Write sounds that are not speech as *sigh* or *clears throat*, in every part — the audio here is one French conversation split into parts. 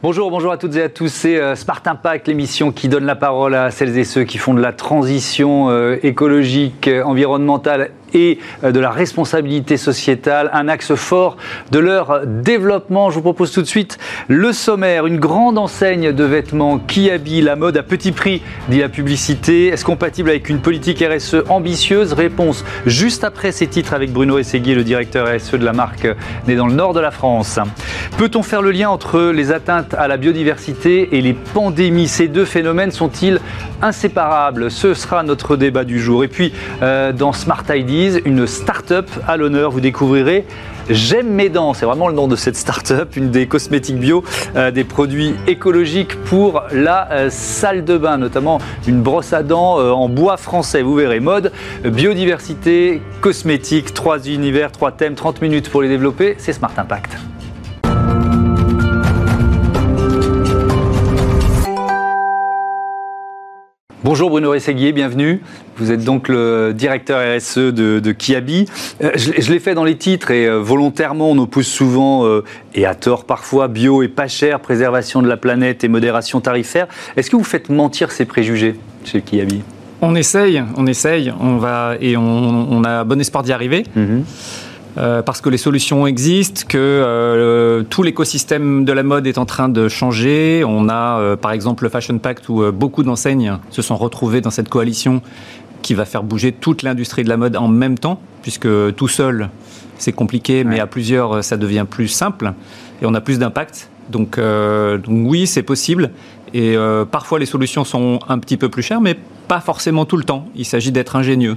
Bonjour, bonjour à toutes et à tous. C'est euh, Smart Impact, l'émission qui donne la parole à celles et ceux qui font de la transition euh, écologique, euh, environnementale et de la responsabilité sociétale, un axe fort de leur développement. Je vous propose tout de suite le sommaire, une grande enseigne de vêtements qui habille la mode à petit prix, dit la publicité. Est-ce compatible avec une politique RSE ambitieuse? Réponse juste après ces titres avec Bruno Ességuier, le directeur RSE de la marque né dans le nord de la France. Peut-on faire le lien entre les atteintes à la biodiversité et les pandémies? Ces deux phénomènes sont-ils inséparables? Ce sera notre débat du jour. Et puis, euh, dans Smart Une start-up à l'honneur, vous découvrirez J'aime mes dents, c'est vraiment le nom de cette start-up, une des cosmétiques bio, euh, des produits écologiques pour la euh, salle de bain, notamment une brosse à dents en bois français. Vous verrez, mode, biodiversité, cosmétique, trois univers, trois thèmes, 30 minutes pour les développer, c'est Smart Impact. Bonjour Bruno Rességuier, bienvenue. Vous êtes donc le directeur RSE de, Kiabi. Euh, je, l'ai fait dans les titres et euh, volontairement on oppose souvent, euh, et à tort parfois, bio et pas cher, préservation de la planète et modération tarifaire. Est-ce que vous faites mentir ces préjugés chez Kiabi? On essaye, on essaye, on va, et on, a bon espoir d'y arriver. Mhm. Euh, parce que les solutions existent, que euh, tout l'écosystème de la mode est en train de changer. On a euh, par exemple le Fashion Pact où beaucoup d'enseignes se sont retrouvées dans cette coalition qui va faire bouger toute l'industrie de la mode en même temps, puisque tout seul c'est compliqué, mais à plusieurs ça devient plus simple et on a plus d'impact. Donc, donc, oui, c'est possible. Et parfois les solutions sont un petit peu plus chères, mais pas forcément tout le temps. Il s'agit d'être ingénieux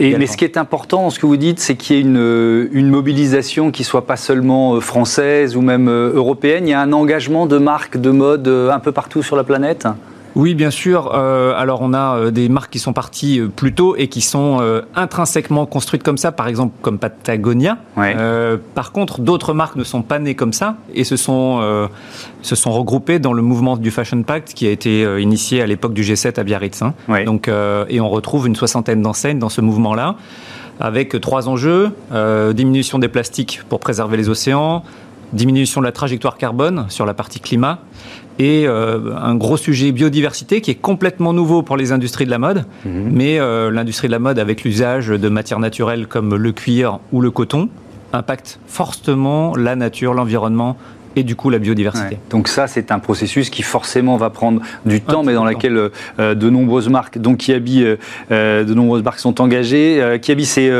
mais ce qui est important, ce que vous dites, c'est qu'il y ait une, une, mobilisation qui soit pas seulement euh, française ou même euh, européenne. Il y a un engagement de marques de mode euh, un peu partout sur la planète? Oui, bien sûr. Euh, alors, on a euh, des marques qui sont parties euh, plus tôt et qui sont intrinsèquement construites comme ça, par exemple comme Patagonia. par contre, d'autres marques ne sont pas nées comme ça et se sont, se sont regroupées dans le mouvement du Fashion Pact qui a été initié à l'époque du G7 à Biarritz. Hein. Donc, et on retrouve une soixantaine d'enseignes dans ce mouvement-là avec trois enjeux diminution des plastiques pour préserver les océans, diminution de la trajectoire carbone sur la partie climat et euh, un gros sujet biodiversité qui est complètement nouveau pour les industries de la mode, mhm. mais euh, l'industrie de la mode avec l'usage de matières naturelles comme le cuir ou le coton impacte fortement la nature, l'environnement et du coup la biodiversité. Donc ça, c'est un processus qui forcément va prendre du temps, mais dans lequel euh, de nombreuses marques, donc Kiabi, euh, euh, de nombreuses marques sont engagées. Kiabi, c'est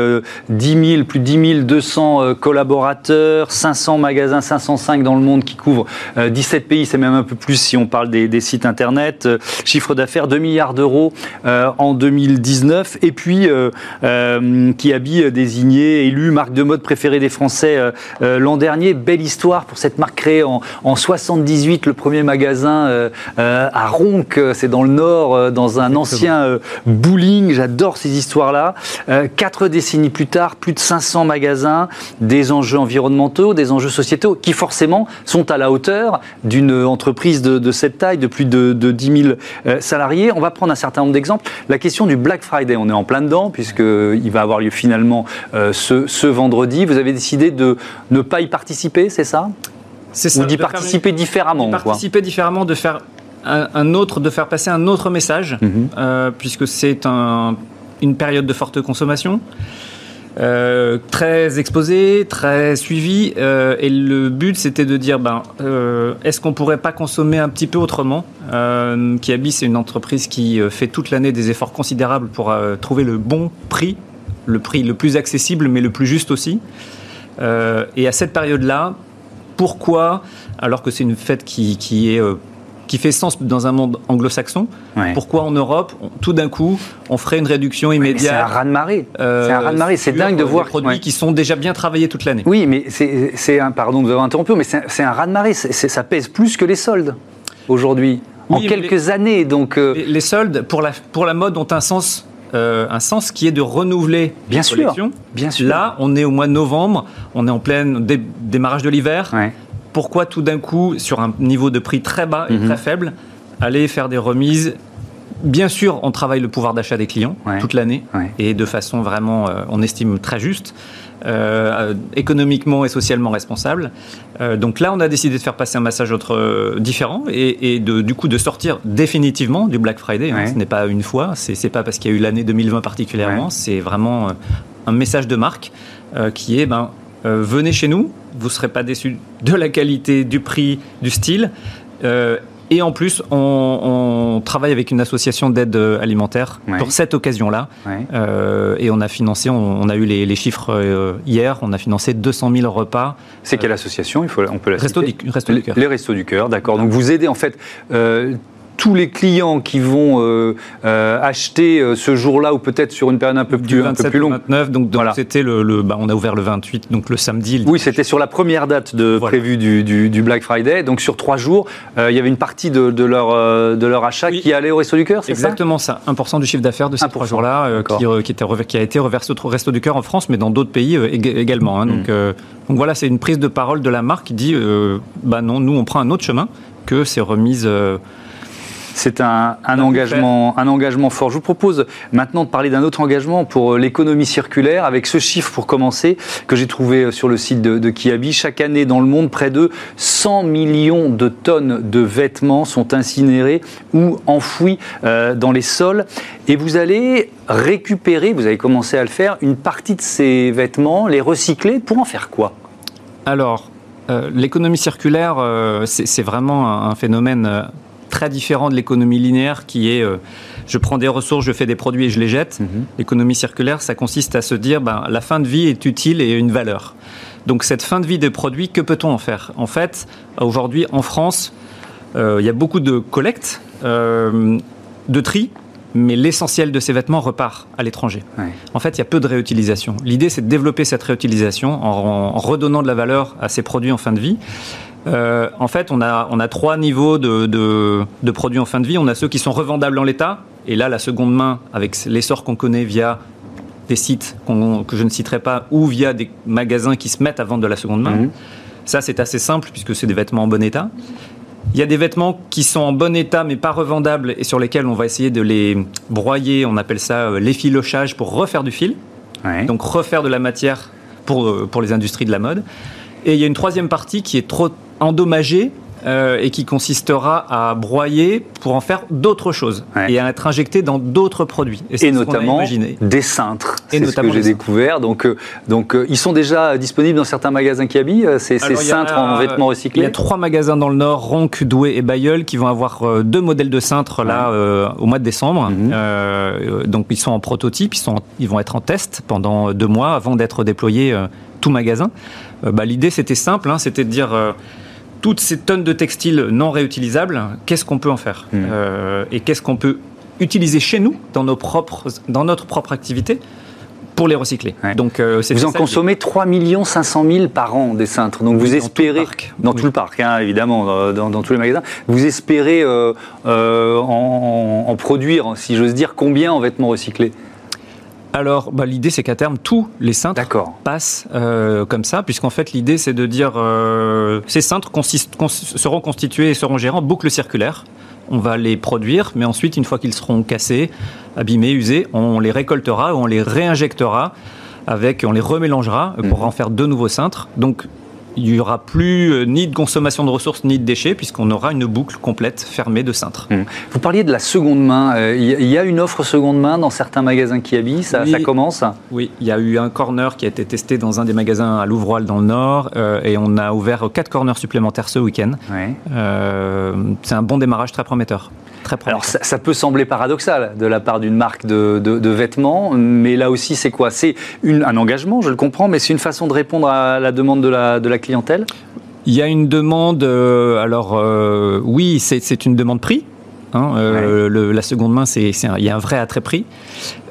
10 000, plus de 10 200 collaborateurs, 500 magasins, 505 dans le monde qui couvrent 17 pays, c'est même un peu plus si on parle des, sites internet. chiffre d'affaires 2 milliards d'euros en 2019. Et puis Kiabi désigné, élu marque de mode préférée des Français l'an dernier. Belle histoire pour cette marque créé en, en 78 le premier magasin euh, euh, à Ronc, c'est dans le nord, euh, dans un ancien bowling. J'adore ces histoires-là. quatre décennies plus tard, plus de 500 magasins, des enjeux environnementaux, des enjeux sociétaux qui forcément sont à la hauteur d'une entreprise de, cette taille, de plus de, de 10 000 salariés. On va prendre un certain nombre d'exemples. La question du Black Friday, on est en plein dedans puisqu'il va avoir lieu finalement ce, ce vendredi. Vous avez décidé de ne pas y participer, c'est ça? Ou d'y participer différemment. participer différemment, de faire un, autre, de faire passer un autre message, mhm. euh, puisque c'est un, une période de forte consommation. Euh, très exposé, très suivi, euh, et le but c'était de dire ben, est-ce qu'on pourrait pas consommer un petit peu autrement Kiabi c'est une entreprise qui fait toute l'année des efforts considérables pour trouver le bon prix, le prix le plus accessible mais le plus juste aussi. et à cette période-là, pourquoi, alors que c'est une fête qui, est euh, qui fait sens dans un monde anglo-saxon. Pourquoi en Europe, tout d'un coup, on ferait une réduction immédiate C'est un raz-de-marée. Euh, c'est un raz-de-marée. C'est dingue de voir. Des produits qui sont déjà bien travaillés toute l'année. Oui, mais c'est un. Pardon de vous avoir interrompu, mais c'est un raz-de-marée. Ça pèse plus que les soldes aujourd'hui. en quelques années, donc. Euh, les, soldes pour la, pour la mode ont un sens un sens qui est de renouveler bien sûr, Bien sûr. Là, on est au mois de novembre, on est en plein démarrage de l'hiver pourquoi tout d'un coup, sur un niveau de prix très bas et mhm. très faible, aller faire des remises? Bien sûr, on travaille le pouvoir d'achat des clients toute l'année et de façon vraiment, euh, on estime très juste. Euh, économiquement et socialement responsable. Euh, donc là, on a décidé de faire passer un message autre, euh, différent et, de, du coup de sortir définitivement du Black Friday. Hein. Ce n'est pas une fois, c'est pas parce qu'il y a eu l'année 2020 particulièrement, c'est vraiment un message de marque qui est ben, venez chez nous, vous ne serez pas déçus de la qualité, du prix, du style. Et en plus, on, travaille avec une association d'aide alimentaire pour cette occasion-là. Euh, et on a financé, on, a eu les, chiffres euh, hier, on a financé 200 000 repas. C'est quelle association? Il faut, On peut la Resto citer. Du, Resto du Cœur. Les Restos du Cœur, d'accord. Donc vous aidez en fait euh, tous les clients qui vont euh, euh, acheter euh, ce jour-là ou peut-être sur une période un peu plus, un peu plus longue. 29, donc, donc c'était le, bah, on a ouvert le 28, donc le samedi. oui, c'était sur la première date de, prévue du, du, Black Friday. Donc sur trois jours, il y avait une partie de, de leur, de leur achat qui allait au Resto du Cœur, c'est ça? Exactement ça. 1% du chiffre d'affaires de ces trois jours-là qui, qui, qui, a été reversé au Resto du Cœur en France, mais dans d'autres pays également. Hein. donc, mm. donc voilà, c'est une prise de parole de la marque qui dit bah non, nous on prend un autre chemin que ces remises c'est un, engagement, un engagement fort. Je vous propose maintenant de parler d'un autre engagement pour l'économie circulaire, avec ce chiffre pour commencer, que j'ai trouvé sur le site de, Kiabi. Chaque année dans le monde, près de 100 millions de tonnes de vêtements sont incinérés ou enfouis euh, dans les sols. Et vous allez récupérer, vous avez commencé à le faire, une partie de ces vêtements, les recycler pour en faire quoi? Alors, euh, l'économie circulaire, euh, c'est vraiment un phénomène très différent de l'économie linéaire qui est euh, je prends des ressources, je fais des produits et je les jette. Mhm. L'économie circulaire, ça consiste à se dire ben, la fin de vie est utile et une valeur. Donc cette fin de vie des produits, que peut-on en faire? En fait, aujourd'hui en France, euh, il y a beaucoup de collectes, euh, de tri, mais l'essentiel de ces vêtements repart à l'étranger. En fait, il y a peu de réutilisation. L'idée, c'est de développer cette réutilisation en, redonnant de la valeur à ces produits en fin de vie. Euh, en fait, on a, on a trois niveaux de, de, produits en fin de vie. On a ceux qui sont revendables en l'état, et là, la seconde main, avec l'essor qu'on connaît via des sites que je ne citerai pas, ou via des magasins qui se mettent à vendre de la seconde main. Mhm. Ça, c'est assez simple, puisque c'est des vêtements en bon état. Il y a des vêtements qui sont en bon état mais pas revendables et sur lesquels on va essayer de les broyer, on appelle ça euh, l'effilochage pour refaire du fil. Donc refaire de la matière pour, euh, pour les industries de la mode. Et il y a une troisième partie qui est trop endommagé euh, et qui consistera à broyer pour en faire d'autres choses et à être injecté dans d'autres produits. Et, notamment des cintres, c'est ce que j'ai découvert. Donc, euh, donc euh, ils sont déjà disponibles dans certains magasins qui habillent ces, cintres en vêtements recyclés Il y a trois magasins dans le Nord, Ronc, Douai et Bayeul, qui vont avoir deux modèles de cintres là au mois de décembre. Mhm. donc ils sont en prototype, ils, sont, ils vont être en test pendant deux mois avant d'être déployés tout magasin. Bah, L'idée c'était simple, hein, c'était de dire toutes ces tonnes de textiles non réutilisables, qu'est-ce qu'on peut en faire hmm. euh, Et qu'est-ce qu'on peut utiliser chez nous, dans, nos propres, dans notre propre activité pour les recycler. Donc, euh, vous en consommez 3 500 000 par an des cintres. Donc vous espérez, dans tout le parc, hein, évidemment, dans, tous les magasins, vous espérez euh, en, produire, si j'ose dire, combien en vêtements recyclés? Alors, bah, l'idée, c'est qu'à terme, tous les cintres passent euh, comme ça, puisqu'en fait, l'idée, c'est de dire euh, ces cintres seront constitués et seront gérés en boucle circulaire. On va les produire, mais ensuite, une fois qu'ils seront cassés, abîmés, usés, on les récoltera, on les réinjectera avec, on les remélangera pour mhm. en faire de nouveaux cintres. Donc, il n'y aura plus euh, ni de consommation de ressources ni de déchets puisqu'on aura une boucle complète fermée de cintres. Mmh. Vous parliez de la seconde main. Euh, il y a une offre seconde main dans certains magasins qui habillent, ça, commence Oui, il y a eu un corner qui a été testé dans un des magasins à Louvroil dans le Nord euh, et on a ouvert quatre corners supplémentaires ce week-end. C'est un bon démarrage très prometteur. Alors ça, peut sembler paradoxal de la part d'une marque de, vêtements, mais là aussi c'est quoi? C'est un engagement, je le comprends, mais c'est une façon de répondre à la demande de la, clientèle? Il y a une demande, euh, alors euh, oui, c'est une demande prix. Hein, euh, la seconde main, c'est il y a un vrai attrait prix.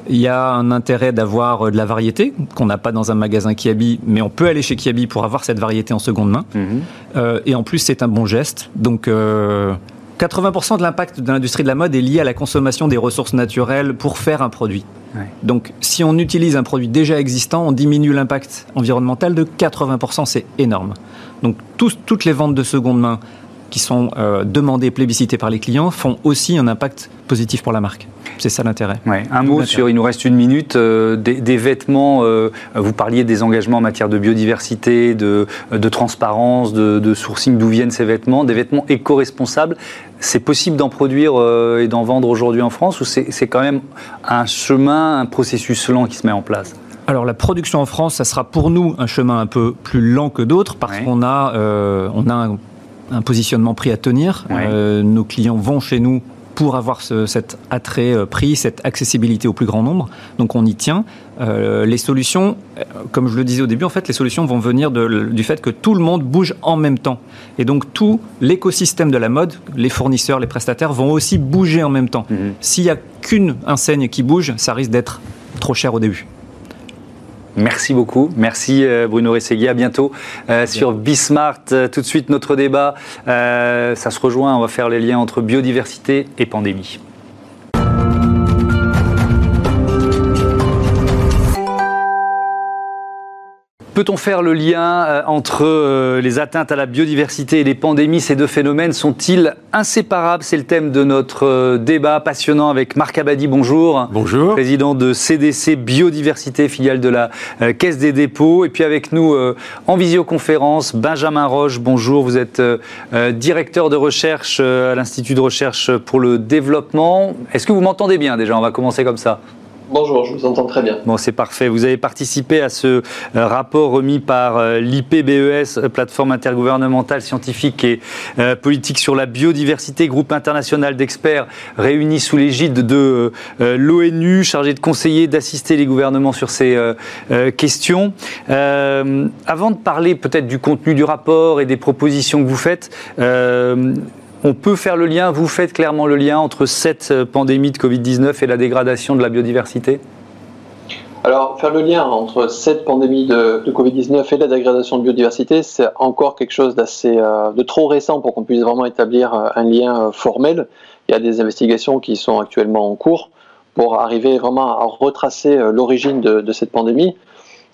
Il y a un intérêt d'avoir de la variété qu'on n'a pas dans un magasin Kiabi, mais on peut aller chez Kiabi pour avoir cette variété en seconde main. Mhm. et en plus, c'est un bon geste. Donc 80% de l'impact de l'industrie de la mode est lié à la consommation des ressources naturelles pour faire un produit. Donc, si on utilise un produit déjà existant, on diminue l'impact environnemental de 80%, c'est énorme. Donc, toutes les ventes de seconde main qui sont euh, demandés, plébiscités par les clients, font aussi un impact positif pour la marque. C'est ça l'intérêt. Un mot sur, il nous reste une minute, euh, des, vêtements, euh, vous parliez des engagements en matière de biodiversité, de, transparence, de, sourcing, d'où viennent ces vêtements, des vêtements éco-responsables. C'est possible d'en produire et d'en vendre aujourd'hui en France ou c'est quand même un chemin, un processus lent qui se met en place? Alors la production en France, ça sera pour nous un chemin un peu plus lent que d'autres parce qu'on a, on a un, positionnement prix à tenir. nos clients vont chez nous pour avoir cet attrait euh, prix, cette accessibilité au plus grand nombre. Donc on y tient. Euh, les solutions, euh, comme je le disais au début, en fait, les solutions vont venir du fait que tout le monde bouge en même temps. Et donc tout l'écosystème de la mode, les fournisseurs, les prestataires vont aussi bouger en même temps. Mhm. S'il n'y a qu'une enseigne qui bouge, ça risque d'être trop cher au début. Merci beaucoup. Merci euh, Bruno Ressegui. À bientôt euh, sur Bismart. Euh, tout de suite, notre débat, ça se rejoint. On va faire les liens entre biodiversité et pandémie. Peut-on faire le lien euh, entre euh, les atteintes à la biodiversité et les pandémies? Ces deux phénomènes sont-ils inséparables? C'est le thème de notre euh, débat passionnant avec Marc Abadi. Bonjour. Bonjour. Président de CDC Biodiversité, filiale de la Caisse des dépôts. Et puis avec nous en visioconférence, Benjamin Roche. Bonjour. Vous êtes directeur de recherche à l'Institut de recherche pour le développement. Est-ce que vous m'entendez bien déjà? On va commencer comme ça. Bonjour, je vous entends très bien. Bon, c'est parfait. Vous avez participé à ce euh, rapport remis par euh, l'IPBES, euh, plateforme intergouvernementale scientifique et politique sur la biodiversité, groupe international d'experts réunis sous l'égide de l'ONU, chargé de conseiller, d'assister les gouvernements sur ces questions. avant de parler peut-être du contenu du rapport et des propositions que vous faites, on peut faire le lien, vous faites clairement le lien entre cette euh, pandémie de Covid-19 et la dégradation de la biodiversité? Alors, faire le lien entre cette pandémie de, Covid-19 et la dégradation de biodiversité, c'est encore quelque chose euh, de trop récent pour qu'on puisse vraiment établir euh, un lien formel. Il y a des investigations qui sont actuellement en cours pour arriver vraiment à retracer l'origine de, cette pandémie.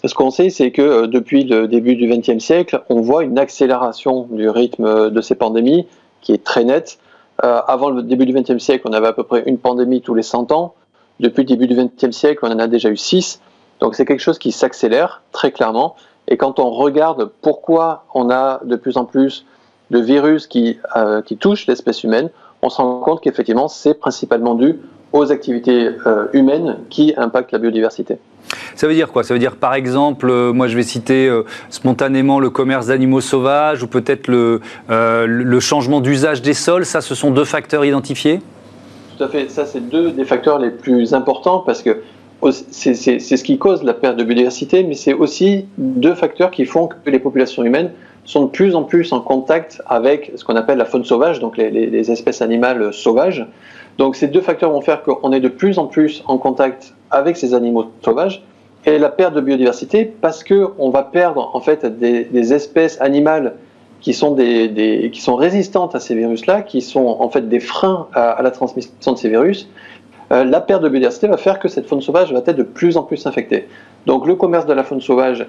Ce qu'on sait, c'est que depuis le début du XXe siècle, on voit une accélération du rythme de ces pandémies qui est très nette. Euh, avant le début du XXe siècle, on avait à peu près une pandémie tous les 100 ans. Depuis le début du XXe siècle, on en a déjà eu 6. Donc c'est quelque chose qui s'accélère très clairement. Et quand on regarde pourquoi on a de plus en plus de virus qui, euh, qui touchent l'espèce humaine, on se rend compte qu'effectivement c'est principalement dû aux activités euh, humaines qui impactent la biodiversité. Ça veut dire quoi? Ça veut dire par exemple, euh, moi je vais citer euh, spontanément le commerce d'animaux sauvages ou peut-être le, le, changement d'usage des sols. Ça, ce sont deux facteurs identifiés? Tout à fait. Ça, c'est deux des facteurs les plus importants parce que c'est ce qui cause la perte de biodiversité, mais c'est aussi deux facteurs qui font que les populations humaines sont de plus en plus en contact avec ce qu'on appelle la faune sauvage, donc les, espèces animales sauvages. Donc ces deux facteurs vont faire qu'on est de plus en plus en contact avec ces animaux sauvages et la perte de biodiversité parce qu'on va perdre en fait des, espèces animales qui sont, des, qui sont résistantes à ces virus-là, qui sont en fait des freins à, la transmission de ces virus. Euh, la perte de biodiversité va faire que cette faune sauvage va être de plus en plus infectée. Donc le commerce de la faune sauvage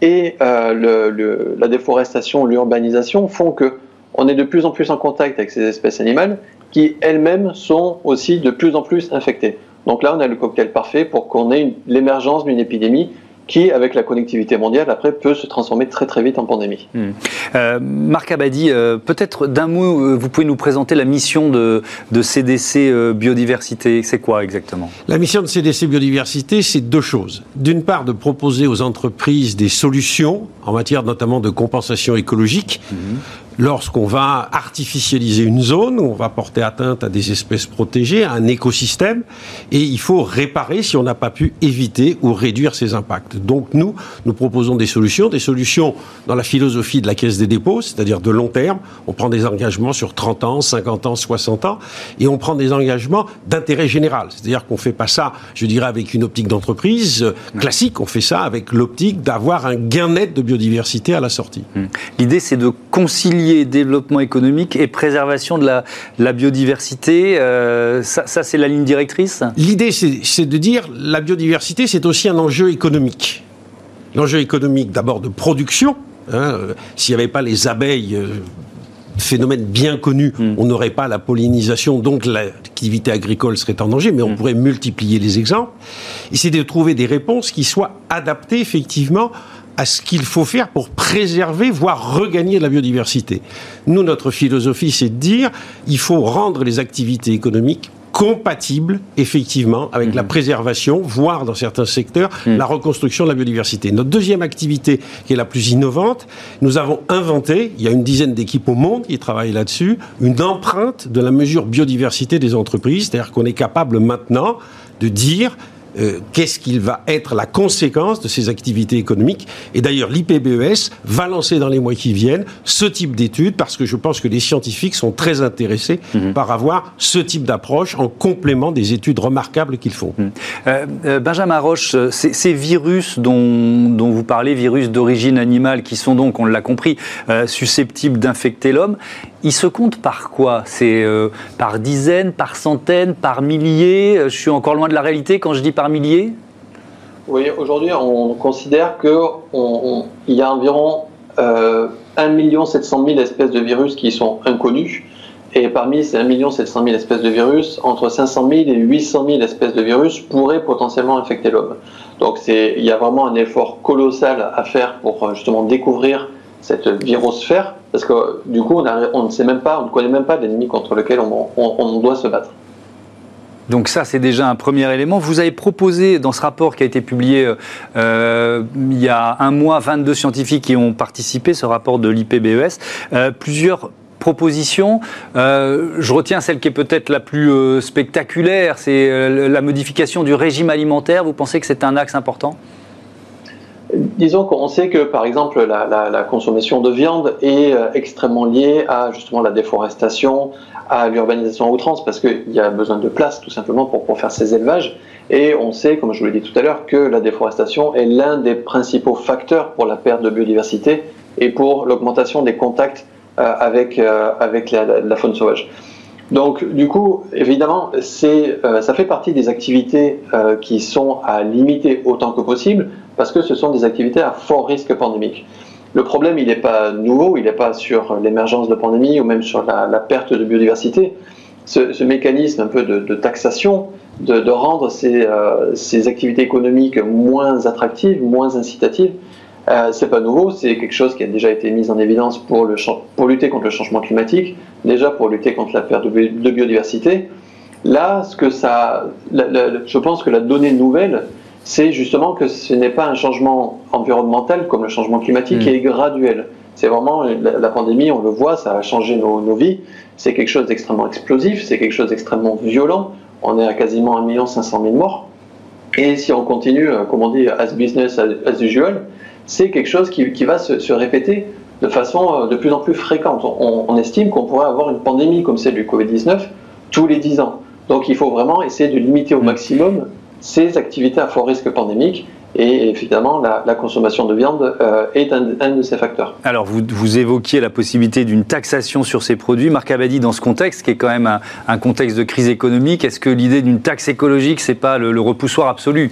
et euh, la déforestation, l'urbanisation font que on est de plus en plus en contact avec ces espèces animales qui elles-mêmes sont aussi de plus en plus infectées. Donc là, on a le cocktail parfait pour qu'on ait l'émergence d'une épidémie qui, avec la connectivité mondiale, après, peut se transformer très très vite en pandémie. Hmm. Euh, Marc Abadi, euh, peut-être d'un mot, euh, vous pouvez nous présenter la mission de, de CDC Biodiversité. C'est quoi exactement? La mission de CDC Biodiversité, c'est deux choses. D'une part, de proposer aux entreprises des solutions en matière notamment de compensation écologique. Hmm lorsqu'on va artificialiser une zone, on va porter atteinte à des espèces protégées, à un écosystème, et il faut réparer si on n'a pas pu éviter ou réduire ces impacts. Donc nous, nous proposons des solutions, des solutions dans la philosophie de la Caisse des dépôts, c'est-à-dire de long terme. On prend des engagements sur 30 ans, 50 ans, 60 ans, et on prend des engagements d'intérêt général. C'est-à-dire qu'on fait pas ça, je dirais, avec une optique d'entreprise euh, classique, on fait ça avec l'optique d'avoir un gain net de biodiversité à la sortie. L'idée, c'est de concilier développement économique et préservation de la, biodiversité. Euh, ça, c'est la ligne directrice? L'idée, c'est de dire la biodiversité, c'est aussi un enjeu économique. L'enjeu économique, d'abord, de production. Hein, S'il n'y avait pas les abeilles, euh, phénomène bien connu, hmm. on n'aurait pas la pollinisation, donc l'activité agricole serait en danger, mais on hmm. pourrait multiplier les exemples. Et c'est de trouver des réponses qui soient adaptées effectivement à ce qu'il faut faire pour préserver, voire regagner la biodiversité. Nous, notre philosophie, c'est de dire, il faut rendre les activités économiques compatible effectivement avec la mhm. préservation, voire dans certains secteurs, mhm. la reconstruction de la biodiversité. Notre deuxième activité, qui est la plus innovante, nous avons inventé, il y a une dizaine d'équipes au monde qui travaillent là-dessus, une empreinte de la mesure biodiversité des entreprises, c'est-à-dire qu'on est capable maintenant de dire euh, qu'est-ce qu'il va être la conséquence de ces activités économiques. Et d'ailleurs, l'IPBES va lancer dans les mois qui viennent ce type d'études parce que je pense que les scientifiques sont très intéressés mhm. par avoir ce type d'approche en complément des études remarquables qu'ils font. Mhm. Euh, euh, Benjamin Roche, ces, virus dont, dont, vous parlez, virus d'origine animale, qui sont donc, on l'a compris, susceptibles d'infecter l'homme, ils se comptent par quoi? C'est par dizaines, par centaines, par milliers? Je suis encore loin de la réalité quand je dis par milliers? Oui, aujourd'hui, on considère qu'il y a environ euh, 1 700 000 espèces de virus qui sont inconnues. Et parmi ces 1 700 000 espèces de virus, entre 500 000 et 800 000 espèces de virus pourraient potentiellement infecter l'homme. Donc il y a vraiment un effort colossal à faire pour justement découvrir cette virosphère, parce que du coup on, ne sait même pas, on ne connaît même pas l'ennemi contre lequel on doit se battre. Donc ça, c'est déjà un premier élément. Vous avez proposé dans ce rapport qui a été publié euh, il y a un mois, 22 scientifiques qui ont participé, ce rapport de l'IPBES, euh, plusieurs propositions. Euh, je retiens celle qui est peut-être la plus spectaculaire, c'est la modification du régime alimentaire. Vous pensez que c'est un axe important? Disons qu'on sait que, par exemple, la, consommation de viande est extrêmement liée à justement la déforestation, à l'urbanisation à outrance parce qu'il y a besoin de place tout simplement pour, pour faire ces élevages. Et on sait, comme je vous l'ai dit tout à l'heure, que la déforestation est l'un des principaux facteurs pour la perte de biodiversité et pour l'augmentation des contacts euh, avec, euh, avec la, faune sauvage. Donc, du coup, évidemment, euh, ça fait partie des activités qui sont à limiter autant que possible parce que ce sont des activités à fort risque pandémique. Le problème, il n'est pas nouveau, il n'est pas sur l'émergence de pandémie ou même sur la, perte de biodiversité. Ce, mécanisme un peu de, taxation, de, rendre euh, ces, activités économiques moins attractives, moins incitatives, euh, c'est pas nouveau, c'est quelque chose qui a déjà été mis en évidence pour, le, pour lutter contre le changement climatique, déjà pour lutter contre la perte de, biodiversité. Là, ce que ça, je pense que la donnée nouvelle, c'est justement que ce n'est pas un changement environnemental comme le changement climatique qui mm. est graduel. C'est vraiment la, pandémie, on le voit, ça a changé nos, vies. C'est quelque chose d'extrêmement explosif, c'est quelque chose d'extrêmement violent. On est à quasiment 1 500 000 morts. Et si on continue, euh, comme on dit, as business as usual, c'est quelque chose qui, va se, répéter de façon euh, de plus en plus fréquente. On, on estime qu'on pourrait avoir une pandémie comme celle du Covid-19 tous les 10 ans. Donc il faut vraiment essayer de limiter au mm. maximum ces activités à fort risque pandémique. Et évidemment, la, consommation de viande euh, est un, de ces facteurs. Alors, vous, vous évoquiez la possibilité d'une taxation sur ces produits. Marc Abadi, dans ce contexte, qui est quand même un, contexte de crise économique, est-ce que l'idée d'une taxe écologique, c'est pas le, repoussoir absolu?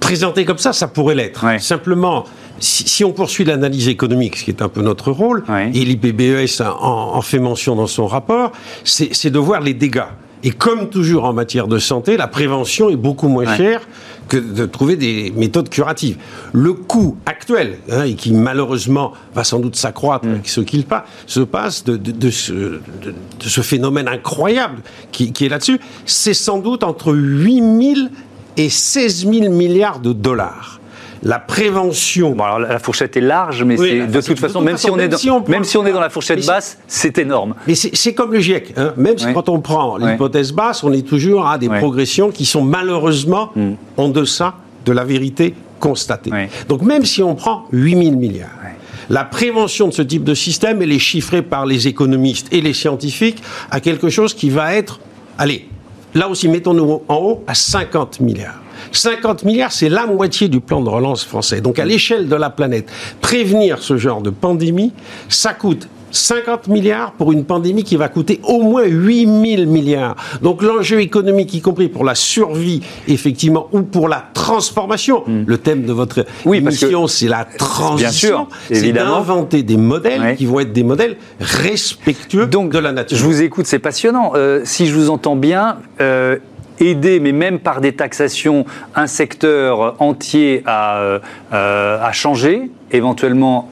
Présenté comme ça, ça pourrait l'être. Simplement, si, on poursuit l'analyse économique, ce qui est un peu notre rôle, et l'IPBES en, en, fait mention dans son rapport, c'est de voir les dégâts. Et comme toujours en matière de santé, la prévention est beaucoup moins chère que de trouver des méthodes curatives. Le coût actuel, hein, et qui malheureusement va sans doute s'accroître mm. avec ce qu'il se passe, de, de, ce, de, ce, phénomène incroyable qui, qui est là-dessus, c'est sans doute entre 8 000 et 16 000 milliards de dollars la prévention. Bon, alors la fourchette est large, mais c'est de, toute façon, même, si on est dans, même si on est dans la fourchette basse, c'est énorme. Mais c'est comme le GIEC. Hein. Même si quand on prend l'hypothèse basse, on est toujours à des progressions qui sont malheureusement mm. en deçà de la vérité constatée. Donc même si on prend 8000 milliards, la prévention de ce type de système, elle est chiffrée par les économistes et les scientifiques à quelque chose qui va être, allez, là aussi, mettons-nous en haut, à 50 milliards. 50 milliards, c'est la moitié du plan de relance français. Donc à l'échelle de la planète, prévenir ce genre de pandémie, ça coûte 50 milliards pour une pandémie qui va coûter au moins 8 000 milliards. Donc l'enjeu économique, y compris pour la survie, effectivement, ou pour la transformation. Hmm. Le thème de votre oui, émission, c'est la transition. C'est d'inventer des modèles qui vont être des modèles respectueux Donc, de la nature. Je vous écoute, c'est passionnant. Euh, si je vous entends bien, euh, aider, mais même par des taxations, un secteur entier à, euh, à changer, éventuellement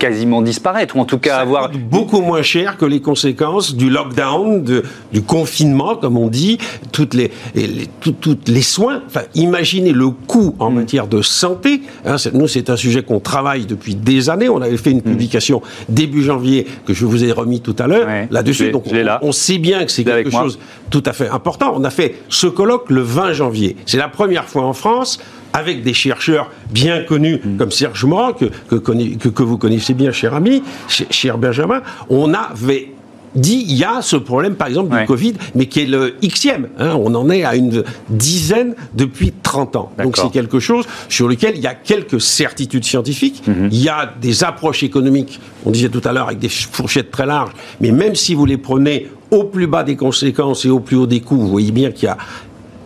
quasiment disparaître, ou en tout cas ça avoir... Beaucoup moins cher que les conséquences du lockdown, de, du confinement, comme on dit, toutes les, les toutes les soins. Enfin, imaginez le coût en mm. matière de santé. Hein, nous, c'est un sujet qu'on travaille depuis des années. On avait fait une mm. publication début janvier que je vous ai remis tout à l'heure là-dessus. Donc, on, on, sait bien que c'est quelque chose tout à fait important. On a fait ce colloque le 20 janvier. C'est la première fois en France avec des chercheurs bien connus mm. comme Serge Morin, que, que, vous connaissez bien, cher ami, cher Benjamin, on avait dit il y a ce problème par exemple du Covid, mais qui est le Xème. Hein, on en est à une dizaine depuis 30 ans. Donc c'est quelque chose sur lequel il y a quelques certitudes scientifiques, mm-hmm. il y a des approches économiques, on disait tout à l'heure, avec des fourchettes très larges, mais même si vous les prenez au plus bas des conséquences et au plus haut des coûts, vous voyez bien qu'il y a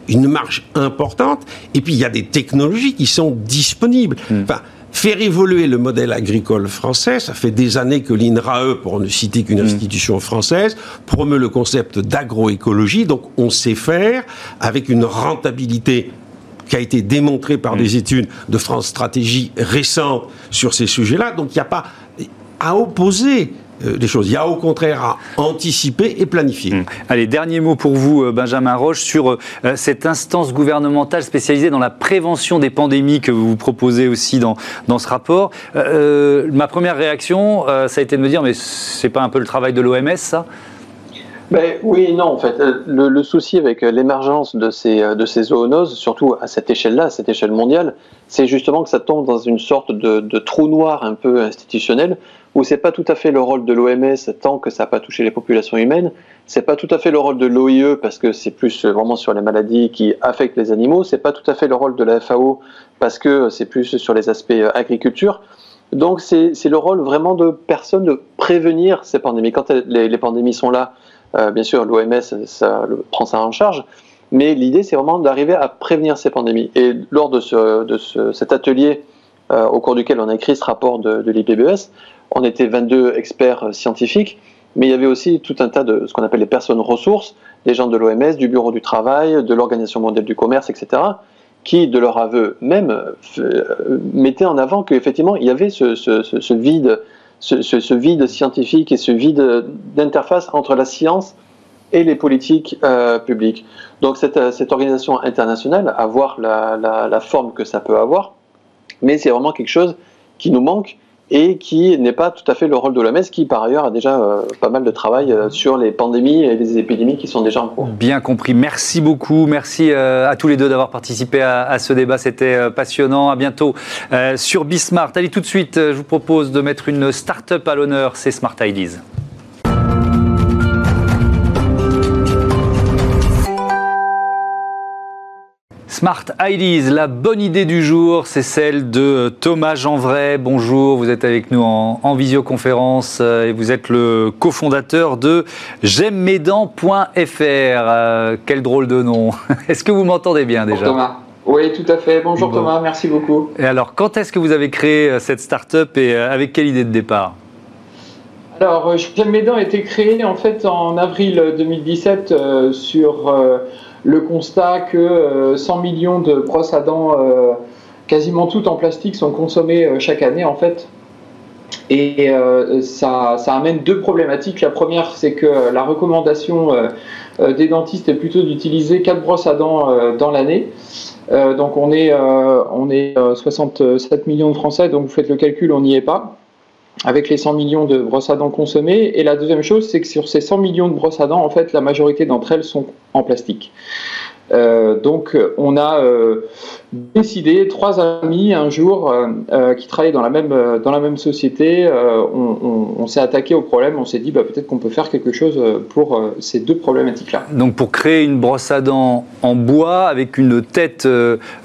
une marge importante. Et puis, il y a des technologies qui sont disponibles. Hmm. Enfin, faire évoluer le modèle agricole français, ça fait des années que l'INRAE, pour ne citer qu'une hmm. institution française, promeut le concept d'agroécologie. Donc, on sait faire avec une rentabilité qui a été démontrée par hmm. des études de France Stratégie récentes sur ces sujets-là. Donc, il n'y a pas à opposer euh, des choses. Il y a au contraire à anticiper et planifier. Hum. Allez, dernier mot pour vous, euh, Benjamin Roche, sur euh, cette instance gouvernementale spécialisée dans la prévention des pandémies que vous proposez aussi dans, dans ce rapport. ma première réaction, ça a été de me dire, mais c'est pas un peu le travail de l'OMS, ça? Ben, oui non, en fait. Le, souci avec l'émergence de ces, de ces zoonoses, surtout à cette échelle-là, à cette échelle mondiale, c'est justement que ça tombe dans une sorte de, de trou noir un peu institutionnel où c'est pas tout à fait le rôle de l'OMS tant que ça n'a pas touché les populations humaines, c'est pas tout à fait le rôle de l'OIE parce que c'est plus vraiment sur les maladies qui affectent les animaux, c'est pas tout à fait le rôle de la FAO parce que c'est plus sur les aspects euh, agriculture. Donc c'est le rôle vraiment de personne de prévenir ces pandémies. Quand les, pandémies sont là, euh, bien sûr l'OMS ça, prend ça en charge, mais l'idée c'est vraiment d'arriver à prévenir ces pandémies. Et lors de, ce, de ce, cet atelier euh, au cours duquel on a écrit ce rapport de, de on était 22 experts euh, scientifiques, mais il y avait aussi tout un tas de ce qu'on appelle les personnes ressources, des gens de l'OMS, du Bureau du Travail, de l'Organisation mondiale du commerce, etc., qui, de leur aveu même, euh, mettaient en avant qu'effectivement, il y avait ce, vide, ce, vide scientifique et ce vide d'interface entre la science et les politiques euh, publiques. Donc cette, organisation internationale, à voir la forme que ça peut avoir, mais c'est vraiment quelque chose qui nous manque et qui n'est pas tout à fait le rôle de l'OMS, qui par ailleurs a déjà euh, pas mal de travail euh, sur les pandémies et les épidémies qui sont déjà en cours. Bien compris. Merci beaucoup. Merci euh, à tous les deux d'avoir participé à, ce débat. C'était passionnant. À bientôt sur Bismart. Allez, tout de suite, je vous propose de mettre une start-up à l'honneur. C'est Smart Ideas. Smart Ideas, la bonne idée du jour, c'est celle de Thomas Jeanvray. Bonjour, vous êtes avec nous en, visioconférence euh, et vous êtes le cofondateur de j'aime-mes-dents.fr. Euh, quel drôle de nom. *laughs* Est-ce que vous m'entendez bien déjà? Thomas. Oui, tout à fait. Bonjour Thomas, merci beaucoup. Et alors, quand est-ce que vous avez créé euh, cette start-up et avec quelle idée de départ? Alors, J'aime mes dents a été créé en fait en avril 2017 sur le constat que 100 euh, millions de brosses à dents, euh, quasiment toutes en plastique, sont consommées euh, chaque année en fait. Et ça, amène deux problématiques. La première, c'est que la recommandation des dentistes est plutôt d'utiliser 4 brosses à dents dans l'année. donc on est, on est 67 millions de Français, donc vous faites le calcul, on n'y est pas avec les 100 millions de brosses à dents consommées. Et la deuxième chose, c'est que sur ces 100 millions de brosses à dents, en fait, la majorité d'entre elles sont en plastique. Euh, donc, on a euh, décidé, trois amis, un jour, euh, qui travaillaient dans la même, dans la même société, on, s'est attaqué au problème, on s'est dit bah, peut-être qu'on peut faire quelque chose pour ces deux problématiques-là. Donc, pour créer une brosse à dents en bois avec une tête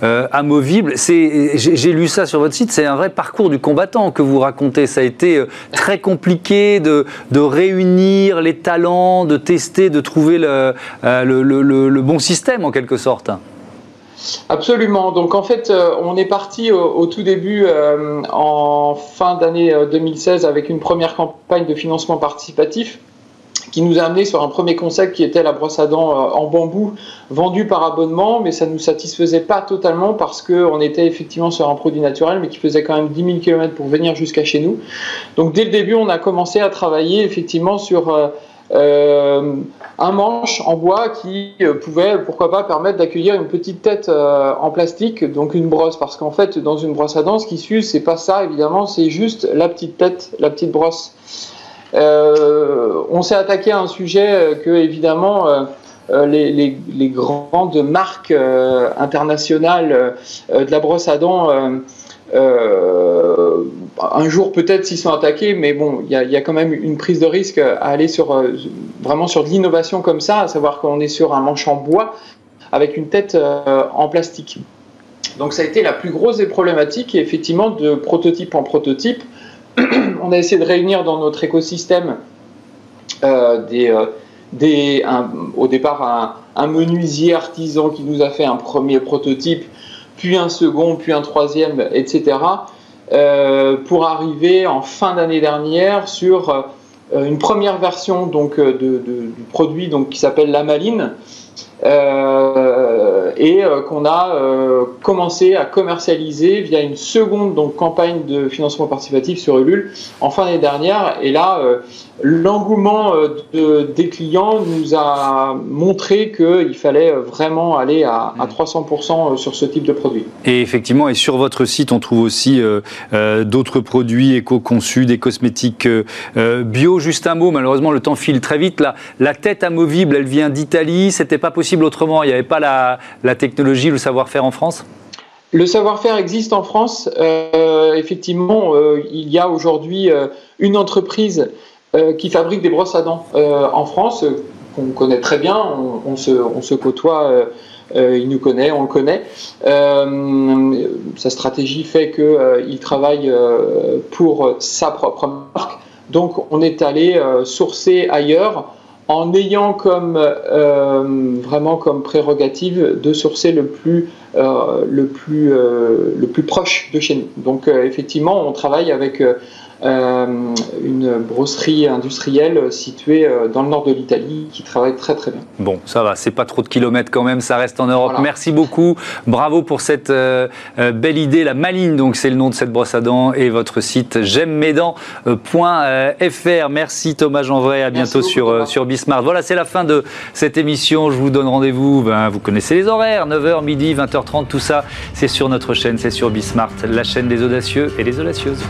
amovible, j'ai lu ça sur votre site, c'est un vrai parcours du combattant que vous racontez. Ça a été très compliqué de, de réunir les talents, de tester, de trouver le, le bon système en quelque sorte. Absolument. Donc en fait, euh, on est parti au, tout début, euh, en fin d'année 2016, euh, avec une première campagne de financement participatif qui nous a amené sur un premier concept qui était la brosse à dents en bambou vendue par abonnement, mais ça ne nous satisfaisait pas totalement parce qu'on était effectivement sur un produit naturel, mais qui faisait quand même 10 000 km pour venir jusqu'à chez nous. Donc dès le début, on a commencé à travailler effectivement sur un manche en bois qui euh, pouvait, pourquoi pas, permettre d'accueillir une petite tête euh, en plastique, donc une brosse, parce qu'en fait, dans une brosse à dents, ce qui s'use, c'est pas ça, évidemment, c'est juste la petite tête, la petite brosse. on s'est attaqué à un sujet que, évidemment, les, grandes marques internationales de la brosse à dents euh, un jour peut-être s'ils sont attaqués, mais bon, il y, a quand même une prise de risque à aller sur euh, vraiment sur de l'innovation comme ça, à savoir qu'on est sur un manche en bois avec une tête euh, en plastique. Donc ça a été la plus grosse des problématiques et effectivement de prototype en prototype, *clears throat* on a essayé de réunir dans notre écosystème au départ un menuisier artisan qui nous a fait un premier prototype puis un second, puis un troisième, etc. Euh, pour arriver en fin d'année dernière sur euh, une première version donc, euh, de, du produit donc, qui s'appelle la maline et qu'on a commencé à commercialiser via une seconde donc, campagne de financement participatif sur Ulule en fin d'année dernière. Et là, l'engouement euh, des clients nous a montré qu'il fallait vraiment aller à, 300% euh, sur ce type de produit. Et effectivement, et sur votre site, on trouve aussi euh, d'autres produits éco-conçus, des cosmétiques bio. Juste un mot, malheureusement, le temps file très vite. La, la tête amovible, elle vient d'Italie. C'était pas possible autrement. Il n'y avait pas la, la technologie, le savoir-faire en France? Le savoir-faire existe en France. effectivement, il y a aujourd'hui une entreprise euh, qui fabrique des brosses à dents euh, en France, euh, qu'on connaît très bien, on, se, on se, côtoie, il nous connaît, on le connaît. sa stratégie fait qu'il travaille pour sa propre marque. Donc on est allé sourcer ailleurs en ayant comme vraiment comme prérogative de sourcer le plus le plus le plus proche de chez nous. Donc effectivement, on travaille avec euh, une brosserie industrielle située euh, dans le nord de l'Italie qui travaille très très bien. Bon, ça va, c'est pas trop de kilomètres quand même, ça reste en Europe. Merci beaucoup, bravo pour cette euh, belle idée. La Maline, donc c'est le nom de cette brosse à dents et votre site j'aime mes dents.fr. Merci Thomas Janvray, à bientôt sur, sur Bismart. Voilà, c'est la fin de cette émission. Je vous donne rendez-vous, ben, vous connaissez les horaires, 9h, midi, 20h30, tout ça, c'est sur notre chaîne, c'est sur Bismart, la chaîne des audacieux et des audacieuses.